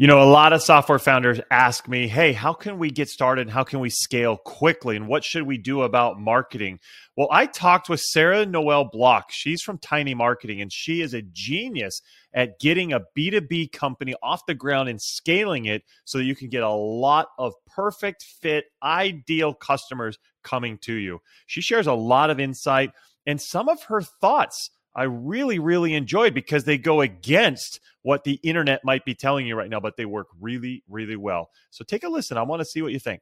You know, a lot of software founders ask me, hey, how can we get started? How can we scale quickly? And what should we do about marketing? Well, I talked with Sarah Noel Block. She's from Tiny Marketing, and she is a genius at getting a B2B company off the ground and scaling it so that you can get a lot of perfect fit, ideal customers coming to you. She shares a lot of insight and some of her thoughts I really, really enjoyed because they go against what the internet might be telling you right now, but they work really, really well. So take a listen. I want to see what you think.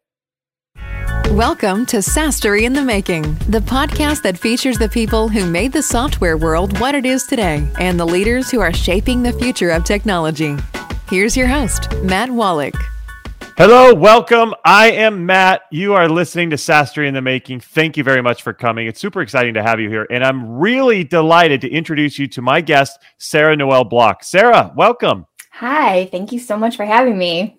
Welcome to SaaStory in the Making, the podcast that features the people who made the software world what it is today and the leaders who are shaping the future of technology. Here's your host, Matt Wolach. Hello, welcome. I am Matt. You are listening to SaaStory in the Making. Thank you very much for coming. It's super exciting to have you here. And I'm really delighted to introduce you to my guest, Sarah Noel Block. Sarah, welcome. Hi, thank you so much for having me.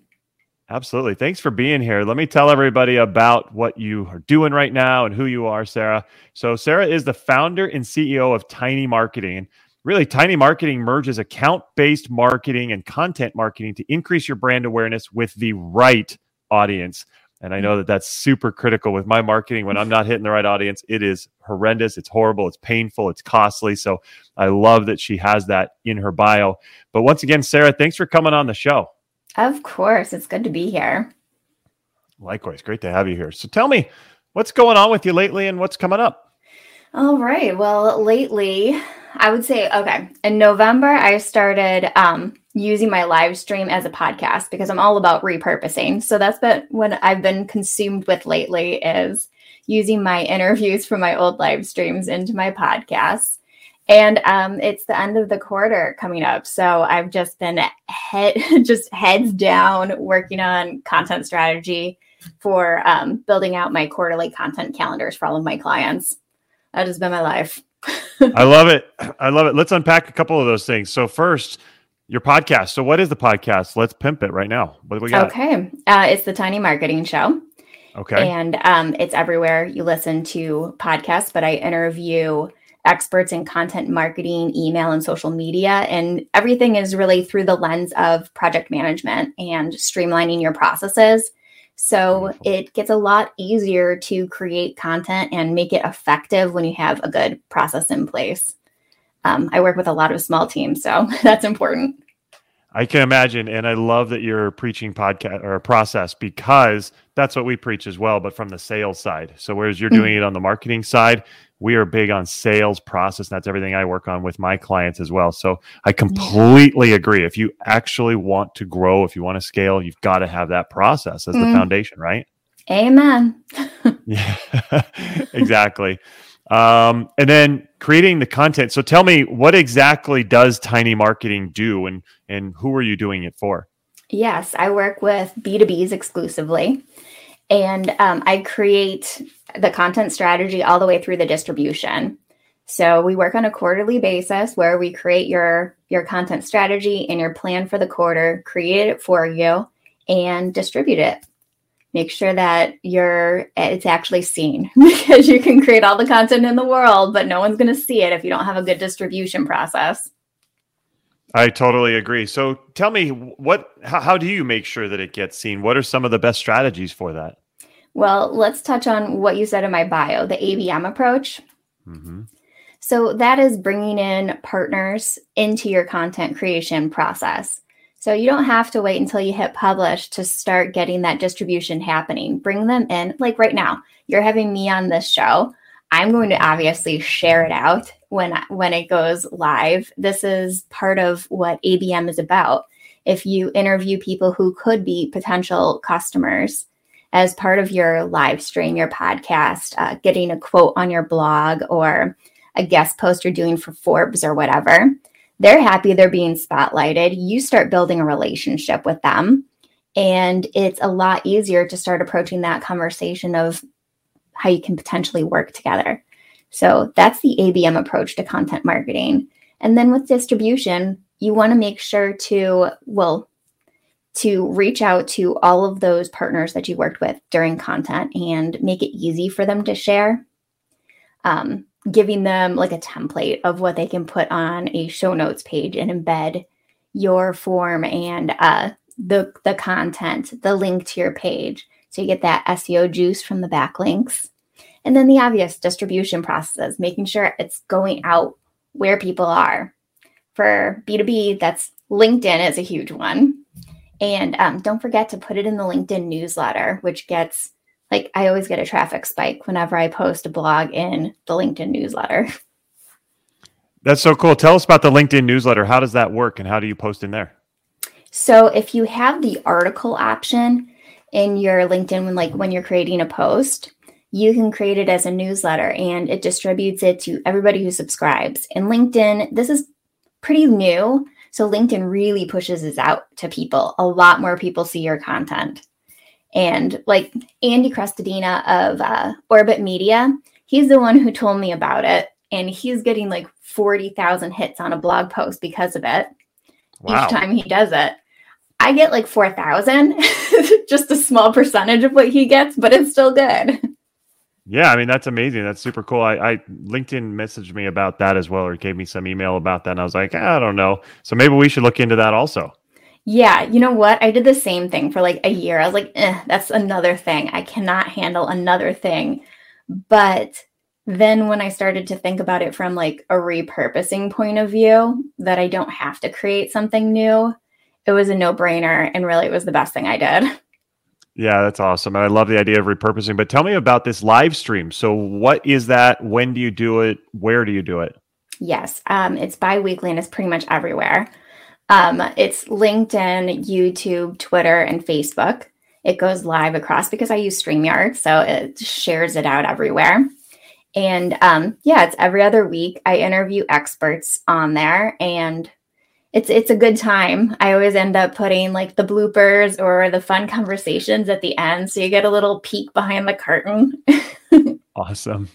Absolutely. Thanks for being here. Let me tell everybody about what you are doing right now and who you are, Sarah. So, Sarah is the founder and CEO of Tiny Marketing really tiny marketing merges account based marketing and content marketing to increase your brand awareness with the right audience. And i know that that's super critical with my marketing. When i'm not hitting the right audience it is horrendous. It's horrible. It's painful. It's costly. So i love that she has that in her bio. But once again sarah thanks for coming on the show. Of course. It's good to be here. Likewise. Great to have you here. So tell me what's going on with you lately and what's coming up? All right. Well lately I would say, okay, in November, I started um, using my live stream as a podcast because I'm all about repurposing. So that's been what I've been consumed with lately is using my interviews from my old live streams into my podcasts. And um, it's the end of the quarter coming up. So I've just been head, just heads down working on content strategy for um, building out my quarterly content calendars for all of my clients. That has been my life. I love it. I love it. Let's unpack a couple of those things. So first, your podcast. So what is the podcast? Let's pimp it right now. What do we got? Okay. Uh, it's the Tiny Marketing Show. Okay. And um, it's everywhere you listen to podcasts, but I interview experts in content marketing, email, and social media. And everything is really through the lens of project management and streamlining your processes so it gets a lot easier to create content and make it effective when you have a good process in place. Um, I work with a lot of small teams, so that's important. I can imagine, and I love that you're preaching podcast or a process because that's what we preach as well, but from the sales side. So whereas you're doing mm-hmm. it on the marketing side, we are big on sales process. And that's everything I work on with my clients as well. So I completely agree. If you actually want to grow, if you want to scale, you've got to have that process as mm. the foundation, right? Amen. yeah, exactly. Um, and then creating the content. So tell me, what exactly does Tiny Marketing do, and and who are you doing it for? Yes, I work with B two Bs exclusively, and um, I create the content strategy all the way through the distribution. So we work on a quarterly basis where we create your your content strategy and your plan for the quarter, create it for you, and distribute it. Make sure that you're it's actually seen because you can create all the content in the world, but no one's going to see it if you don't have a good distribution process. I totally agree. So tell me what how, how do you make sure that it gets seen? What are some of the best strategies for that? Well, let's touch on what you said in my bio the ABM approach. Mm-hmm. So, that is bringing in partners into your content creation process. So, you don't have to wait until you hit publish to start getting that distribution happening. Bring them in, like right now, you're having me on this show. I'm going to obviously share it out when when it goes live. This is part of what ABM is about. If you interview people who could be potential customers, as part of your live stream, your podcast, uh, getting a quote on your blog or a guest post you're doing for Forbes or whatever. They're happy they're being spotlighted. You start building a relationship with them. And it's a lot easier to start approaching that conversation of how you can potentially work together. So that's the ABM approach to content marketing. And then with distribution, you want to make sure to, well, to reach out to all of those partners that you worked with during content and make it easy for them to share. Um, giving them like a template of what they can put on a show notes page and embed your form and uh, the the content, the link to your page. So you get that SEO juice from the backlinks. And then the obvious distribution processes, making sure it's going out where people are. For B2B, that's LinkedIn is a huge one. And um, don't forget to put it in the LinkedIn newsletter, which gets like I always get a traffic spike whenever I post a blog in the LinkedIn newsletter. That's so cool. Tell us about the LinkedIn newsletter. How does that work and how do you post in there? So if you have the article option in your LinkedIn when like when you're creating a post, you can create it as a newsletter and it distributes it to everybody who subscribes. In LinkedIn, this is pretty new. So LinkedIn really pushes this out to people. A lot more people see your content. And like Andy Crestodina of uh, Orbit Media, he's the one who told me about it. And he's getting like 40,000 hits on a blog post because of it wow. each time he does it. I get like 4,000, just a small percentage of what he gets, but it's still good. Yeah, I mean that's amazing. That's super cool. I, I, LinkedIn messaged me about that as well, or gave me some email about that, and I was like, I don't know. So maybe we should look into that also. Yeah, you know what? I did the same thing for like a year. I was like, eh, that's another thing. I cannot handle another thing. But then when I started to think about it from like a repurposing point of view, that I don't have to create something new, it was a no-brainer, and really, it was the best thing I did. Yeah, that's awesome. And I love the idea of repurposing. But tell me about this live stream. So, what is that? When do you do it? Where do you do it? Yes, um, it's bi weekly and it's pretty much everywhere. Um, it's LinkedIn, YouTube, Twitter, and Facebook. It goes live across because I use StreamYard, so it shares it out everywhere. And um, yeah, it's every other week. I interview experts on there, and it's it's a good time. I always end up putting like the bloopers or the fun conversations at the end, so you get a little peek behind the curtain. awesome.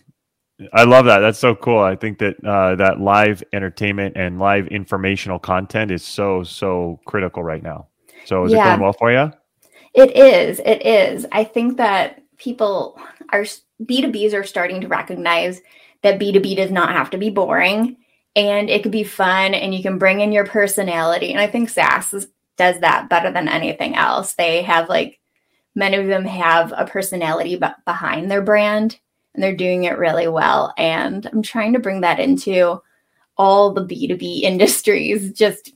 I love that. That's so cool. I think that uh, that live entertainment and live informational content is so so critical right now. So is yeah. it going well for you? It is. It is. I think that people are B2Bs are starting to recognize that B2B does not have to be boring and it could be fun and you can bring in your personality. And I think SaaS does that better than anything else. They have like many of them have a personality b- behind their brand and they're doing it really well. And I'm trying to bring that into all the B2B industries, just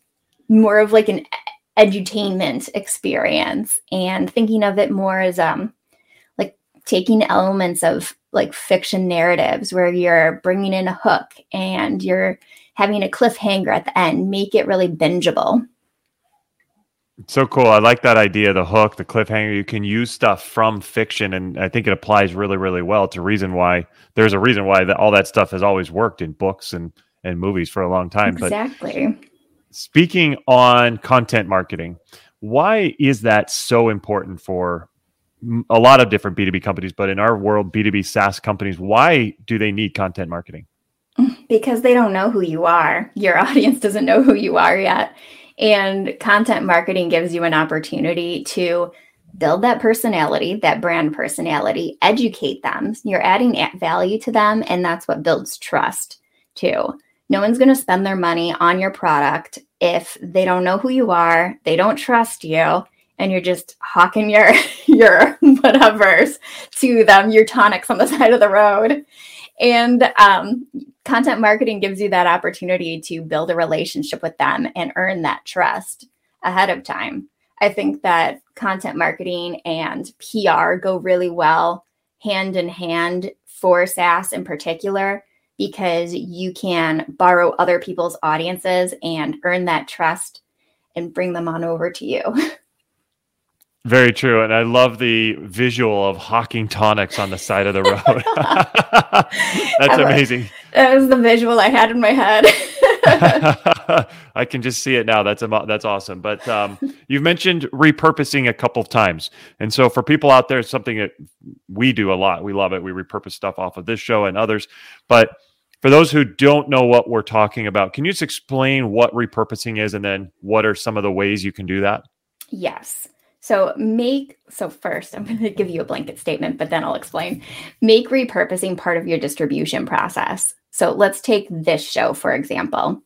more of like an edutainment experience and thinking of it more as um taking elements of like fiction narratives where you're bringing in a hook and you're having a cliffhanger at the end, make it really bingeable. So cool. I like that idea, the hook, the cliffhanger. You can use stuff from fiction, and I think it applies really, really well to reason why there's a reason why that all that stuff has always worked in books and and movies for a long time. Exactly. But speaking on content marketing, why is that so important for a lot of different B2B companies, but in our world, B2B SaaS companies, why do they need content marketing? Because they don't know who you are. Your audience doesn't know who you are yet. And content marketing gives you an opportunity to build that personality, that brand personality, educate them. You're adding value to them, and that's what builds trust too. No one's going to spend their money on your product if they don't know who you are, they don't trust you, and you're just hawking your your whatevers to them, your tonics on the side of the road. And um, content marketing gives you that opportunity to build a relationship with them and earn that trust ahead of time. I think that content marketing and PR go really well hand in hand for SaaS in particular because you can borrow other people's audiences and earn that trust and bring them on over to you. Very true. And I love the visual of hawking tonics on the side of the road. That's amazing. That was the visual I had in my head. I can just see it now. That's that's awesome. But um, you've mentioned repurposing a couple of times, and so for people out there, it's something that we do a lot. We love it. We repurpose stuff off of this show and others. But for those who don't know what we're talking about, can you just explain what repurposing is, and then what are some of the ways you can do that? Yes. So make so first I'm going to give you a blanket statement but then I'll explain. Make repurposing part of your distribution process. So let's take this show for example.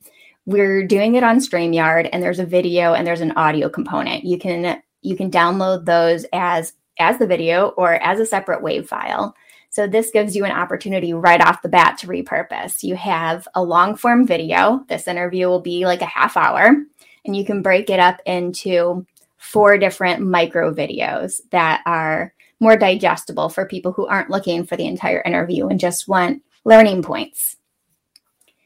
we're doing it on StreamYard and there's a video and there's an audio component. You can you can download those as as the video or as a separate WAV file. So this gives you an opportunity right off the bat to repurpose. You have a long form video. This interview will be like a half hour and you can break it up into four different micro videos that are more digestible for people who aren't looking for the entire interview and just want learning points.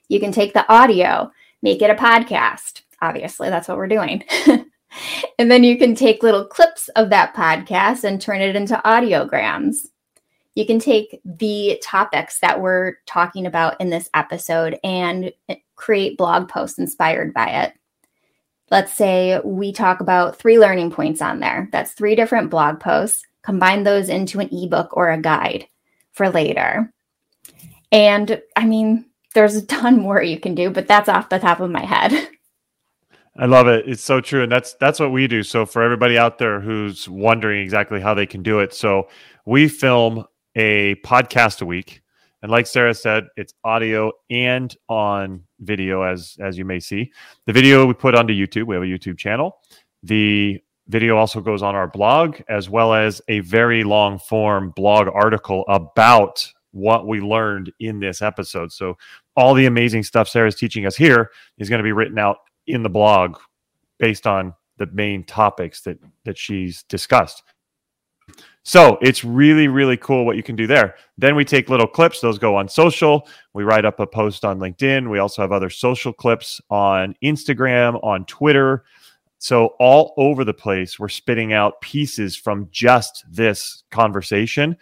You can take the audio, make it a podcast. Obviously, that's what we're doing. and then you can take little clips of that podcast and turn it into audiograms. You can take the topics that we're talking about in this episode and eh, create blog posts inspired by it. Let's say we talk about three learning points on there. That's three different blog posts. Combine those into an ebook or a guide for later. And I mean, there's a ton more you can do, but that's off the top of my head. I love it. It's so true, and that's that's what we do. So for everybody out there who's wondering exactly how they can do it, so we film a podcast a week, and like Sarah said, it's audio and on video, as as you may see. The video we put onto YouTube. We have a YouTube channel. The video also goes on our blog, as well as a very long form blog article about what we learned in this episode. So all the amazing stuff Sarah's teaching us here is going to be written out in the blog based on the main topics that that she's discussed. So it's really, really cool what you can do there. Then we take little clips, those go on social. We write up a post on LinkedIn. We also have other social clips on Instagram, on Twitter. So, all over the place, we're spitting out pieces from just this conversation.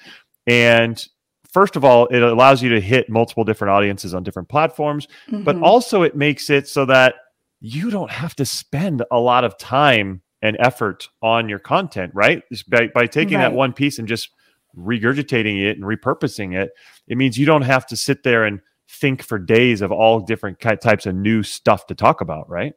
And first of all, it allows you to hit multiple different audiences on different platforms, mm-hmm. but also it makes it so that you don't have to spend a lot of time and effort on your content, right? By, by taking right. that one piece and just regurgitating it and repurposing it, it means you don't have to sit there and think for days of all different types of new stuff to talk about, right?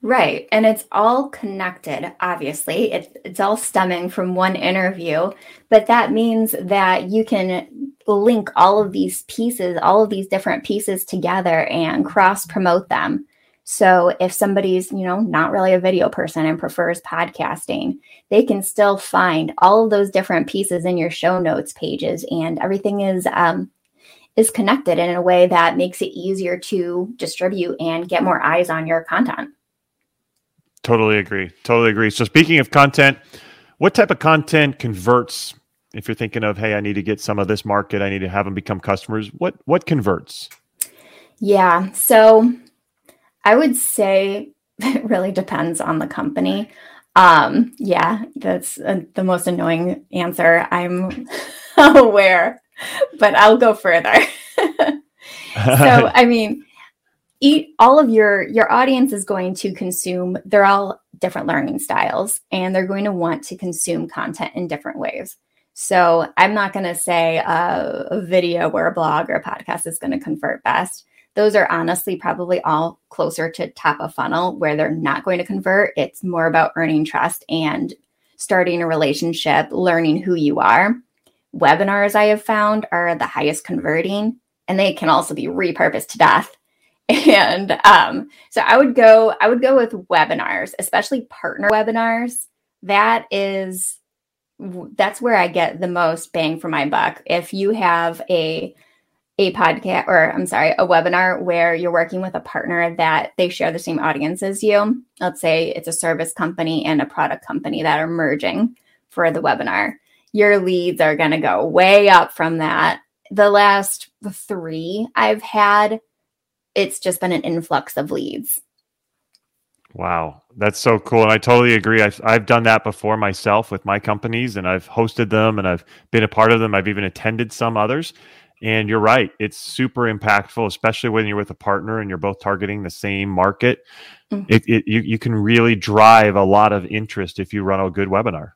Right. And it's all connected, obviously. It, it's all stemming from one interview, but that means that you can link all of these pieces, all of these different pieces together and cross promote them. So if somebody's, you know, not really a video person and prefers podcasting, they can still find all of those different pieces in your show notes pages and everything is um, is connected in a way that makes it easier to distribute and get more eyes on your content. Totally agree. Totally agree. So speaking of content, what type of content converts if you're thinking of hey, I need to get some of this market, I need to have them become customers, what what converts? Yeah. So I would say it really depends on the company. Um, yeah, that's uh, the most annoying answer. I'm aware but I'll go further. so, I mean, eat all of your your audience is going to consume they're all different learning styles and they're going to want to consume content in different ways so i'm not going to say a, a, video or a blog or a podcast is going to convert best those are honestly probably all closer to top of funnel where they're not going to convert it's more about earning trust and starting a relationship learning who you are webinars I have found are the highest converting, and they can also be repurposed to death. And um, so I would go, I would go with webinars, especially partner webinars. That is, that's where I get the most bang for my buck. If you have a a podcast or I'm sorry, a webinar where you're working with a partner that they share the same audience as you. Let's say it's a service company and a product company that are merging for the webinar your leads are going to go way up from that. The last three I've had, it's just been an influx of leads. Wow, that's so cool. And I totally agree. I've, I've done that before myself with my companies and I've hosted them and I've been a part of them. I've even attended some others. And you're right, it's super impactful, especially when you're with a partner and you're both targeting the same market. Mm-hmm. It, it, you, you can really drive a lot of interest if you run a good webinar.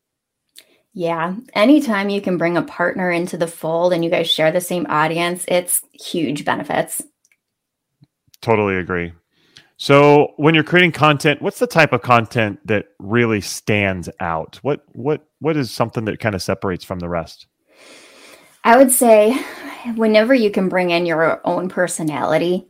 Yeah. Anytime you can bring a partner into the fold and you guys share the same audience, it's huge benefits. Totally agree. So, when you're creating content, what's the type of content that really stands out? What what what is something that kind of separates from the rest? I would say whenever you can bring in your own personality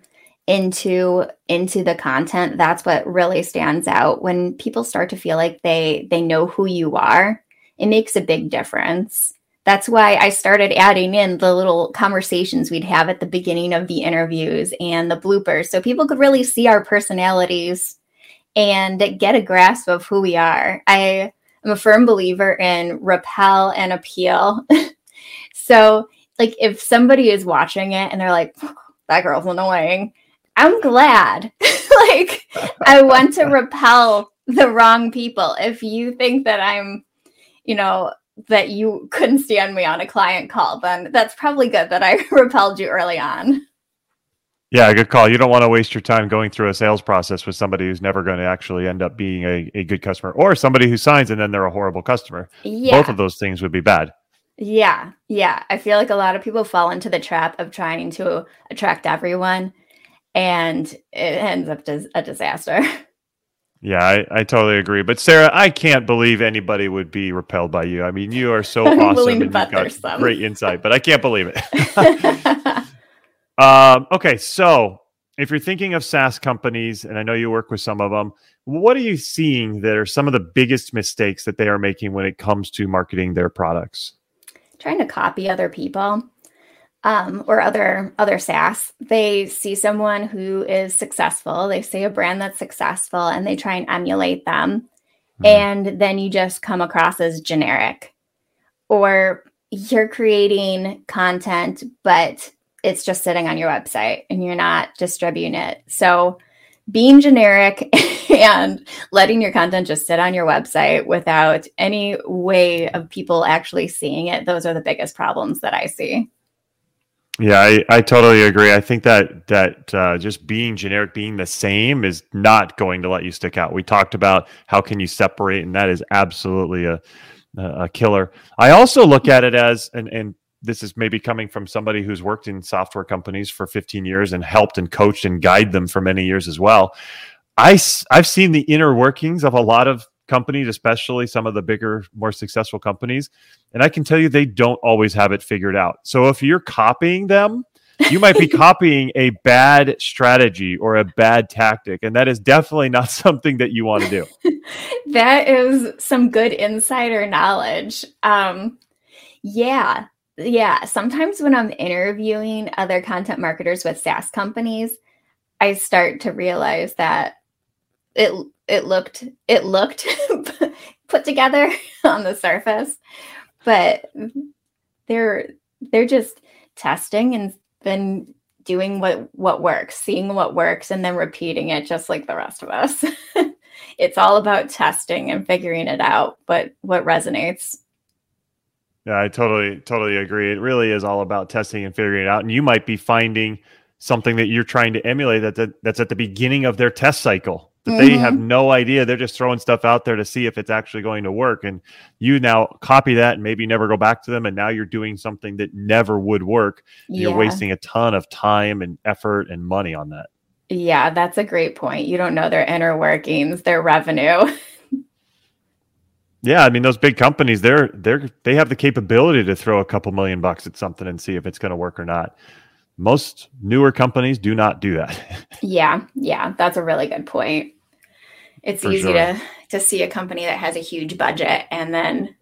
into into the content that's what really stands out. When people start to feel like they they know who you are it makes a big difference. That's why i started adding in the little conversations we'd have at the beginning of the interviews and the bloopers so people could really see our personalities and get a grasp of who we are. I am a firm believer in repel and appeal. So like if somebody is watching it and they're like that girl's annoying I'm glad. like I want to repel the wrong people. If you think that I'm, you know, that you couldn't stand me on a client call, then that's probably good that I repelled you early on. Yeah, good call. You don't want to waste your time going through a sales process with somebody who's never going to actually end up being a, a good customer or somebody who signs and then they're a horrible customer. Yeah. Both of those things would be bad. Yeah. Yeah. I feel like a lot of people fall into the trap of trying to attract everyone and it ends up as a disaster. Yeah, I, I totally agree. But Sarah, I can't believe anybody would be repelled by you. I mean, you are so awesome and you've got great insight, but I can't believe it. um, okay, so if you're thinking of SaaS companies, and I know you work with some of them, what are you seeing that are some of the biggest mistakes that they are making when it comes to marketing their products? Trying to copy other people um, or other other SaaS, they see someone who is successful. They see a brand that's successful, and they try and emulate them, mm-hmm. and then you just come across as generic, or you're creating content, but it's just sitting on your website and you're not distributing it. So being generic and letting your content just sit on your website without any way of people actually seeing it, those are the biggest problems that I see. Yeah, I, I totally agree. I think that that uh, just being generic, being the same, is not going to let you stick out. We talked about how can you separate, and that is absolutely a a killer. I also look at it as, and and this is maybe coming from somebody who's worked in software companies for 15 years and helped and coached and guided them for many years as well. I I've seen the inner workings of a lot of companies, especially some of the bigger, more successful companies. And I can tell you, they don't always have it figured out. So if you're copying them, you might be copying a bad strategy or a bad tactic. And that is definitely not something that you want to do. that is some good insider knowledge. Um, yeah. Yeah. Sometimes when I'm interviewing other content marketers with SaaS companies, I start to realize that it it looked it looked put together on the surface but they're they're just testing and then doing what what works seeing what works and then repeating it just like the rest of us it's all about testing and figuring it out but what resonates yeah i totally totally agree it really is all about testing and figuring it out and you might be finding something that you're trying to emulate that, that that's at the beginning of their test cycle that mm-hmm. they have no idea. They're just throwing stuff out there to see if it's actually going to work. And you now copy that and maybe never go back to them. And now you're doing something that never would work. Yeah. You're wasting a ton of time and effort and money on that. Yeah, that's a great point. You don't know their inner workings, their revenue. yeah, I mean those big companies, they're they're they have the capability to throw a couple million bucks at something and see if it's going to work or not most newer companies do not do that. yeah, yeah, that's a really good point. It's For easy sure. to to see a company that has a huge budget and then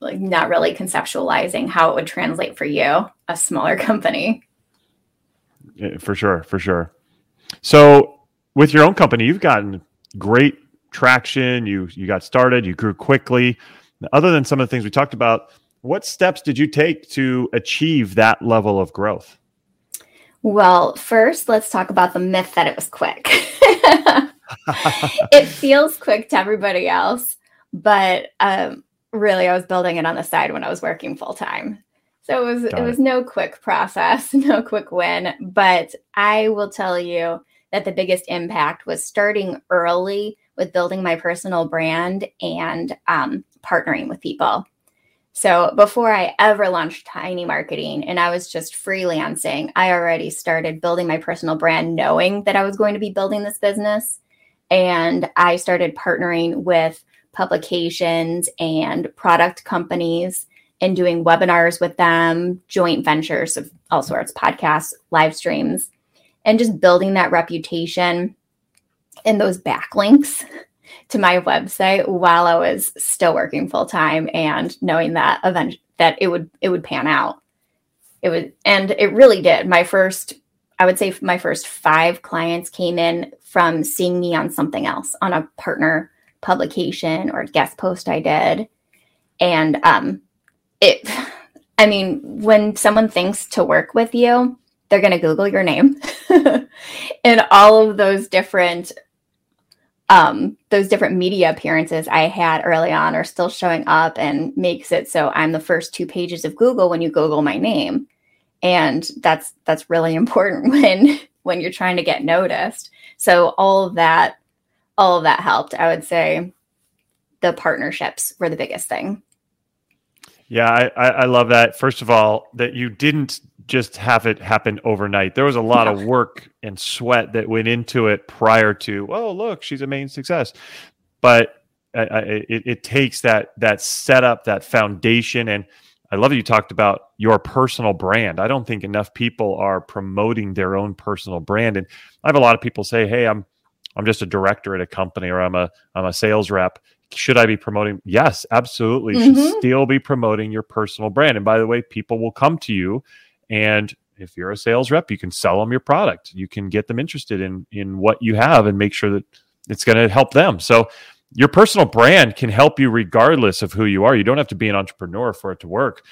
like not really conceptualizing how it would translate for you, a smaller company. For sure, for sure. So, with your own company, you've gotten great traction. You you got started. You grew quickly. Other than some of the things we talked about, what steps did you take to achieve that level of growth? Well, first, let's talk about the myth that it was quick. it feels quick to everybody else, but um, really, I was building it on the side when I was working full time. So it was Got it was no quick process, no quick win. But I will tell you that the biggest impact was starting early with building my personal brand and um, partnering with people. So before I ever launched Tiny Marketing and I was just freelancing, I already started building my personal brand knowing that I was going to be building this business. And I started partnering with publications and product companies and doing webinars with them, joint ventures of all sorts, podcasts, live streams. and just building that reputation and those backlinks to my website while I was still working full time and knowing that event that it would it would pan out. It would and it really did. My first I would say my first 5 clients came in from seeing me on something else on a partner publication or guest post I did. And um it I mean, when someone thinks to work with you, they're going to Google your name. and all of those different um, those different media appearances I had early on are still showing up and makes it so I'm the first two pages of Google when you Google my name. And that's that's really important when when you're trying to get noticed. So all of that, all of that helped. I would say the partnerships were the biggest thing. Yeah, I, I love that. First of all, that you didn't just have it happen overnight. There was a lot of work and sweat that went into it prior to. Oh, look, she's a main success. But I, I, it, it takes that that setup, that foundation, and I love that you talked about your personal brand. I don't think enough people are promoting their own personal brand, and I have a lot of people say, "Hey, I'm I'm just a director at a company, or I'm a I'm a sales rep." Should I be promoting? Yes, absolutely. You mm-hmm. should still be promoting your personal brand. And by the way, people will come to you and if you're a sales rep, you can sell them your product. You can get them interested in in what you have and make sure that it's going to help them. So your personal brand can help you regardless of who you are. You don't have to be an entrepreneur for it to work.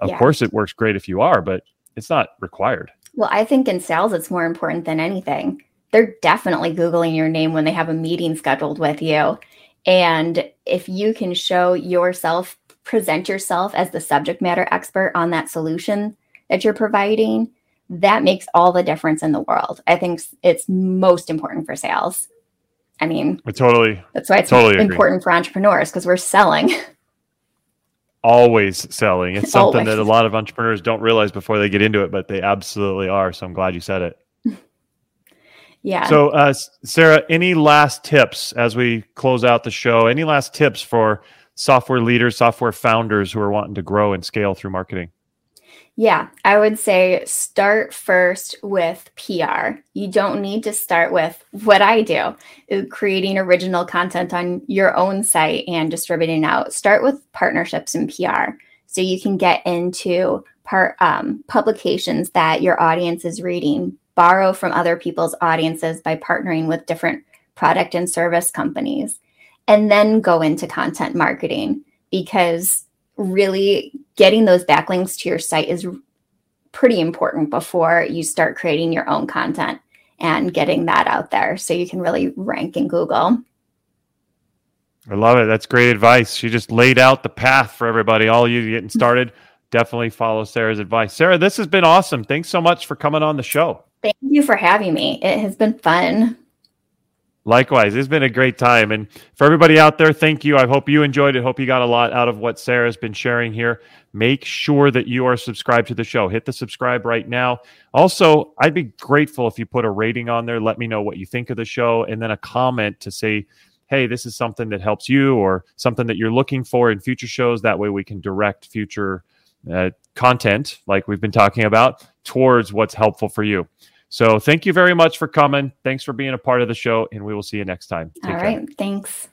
Of yeah. course, it works great if you are, but it's not required. Well, I think in sales, it's more important than anything. They're definitely Googling your name when they have a meeting scheduled with you. And if you can show yourself, present yourself as the subject matter expert on that solution, that you're providing, that makes all the difference in the world. I think it's most important for sales. I mean, I totally. That's why it's totally important agree. for entrepreneurs because we're selling. Always selling. It's something Always. that a lot of entrepreneurs don't realize before they get into it, but they absolutely are. So I'm glad you said it. yeah. So, uh, Sarah, any last tips as we close out the show? Any last tips for software leaders, software founders who are wanting to grow and scale through marketing? Yeah, I would say start first with PR. You don't need to start with what I do, uh, creating original content on your own site and distributing out. Start with partnerships and PR so you can get into part um, publications that your audience is reading. Borrow from other people's audiences by partnering with different product and service companies, and then go into content marketing because really getting those backlinks to your site is pretty important before you start creating your own content and getting that out there so you can really rank in Google. I love it. That's great advice. She just laid out the path for everybody. All you getting started, definitely follow Sarah's advice. Sarah, this has been awesome. Thanks so much for coming on the show. Thank you for having me. It has been fun. Likewise, it's been a great time. And for everybody out there, thank you. I hope you enjoyed it. Hope you got a lot out of what Sarah's been sharing here. Make sure that you are subscribed to the show. Hit the subscribe right now. Also, I'd be grateful if you put a rating on there. Let me know what you think of the show and then a comment to say, hey, this is something that helps you or something that you're looking for in future shows. That way we can direct future uh, content, like we've been talking about, towards what's helpful for you. So thank you very much for coming. Thanks for being a part of the show, and we will see you next time. Take All right. Care. Thanks.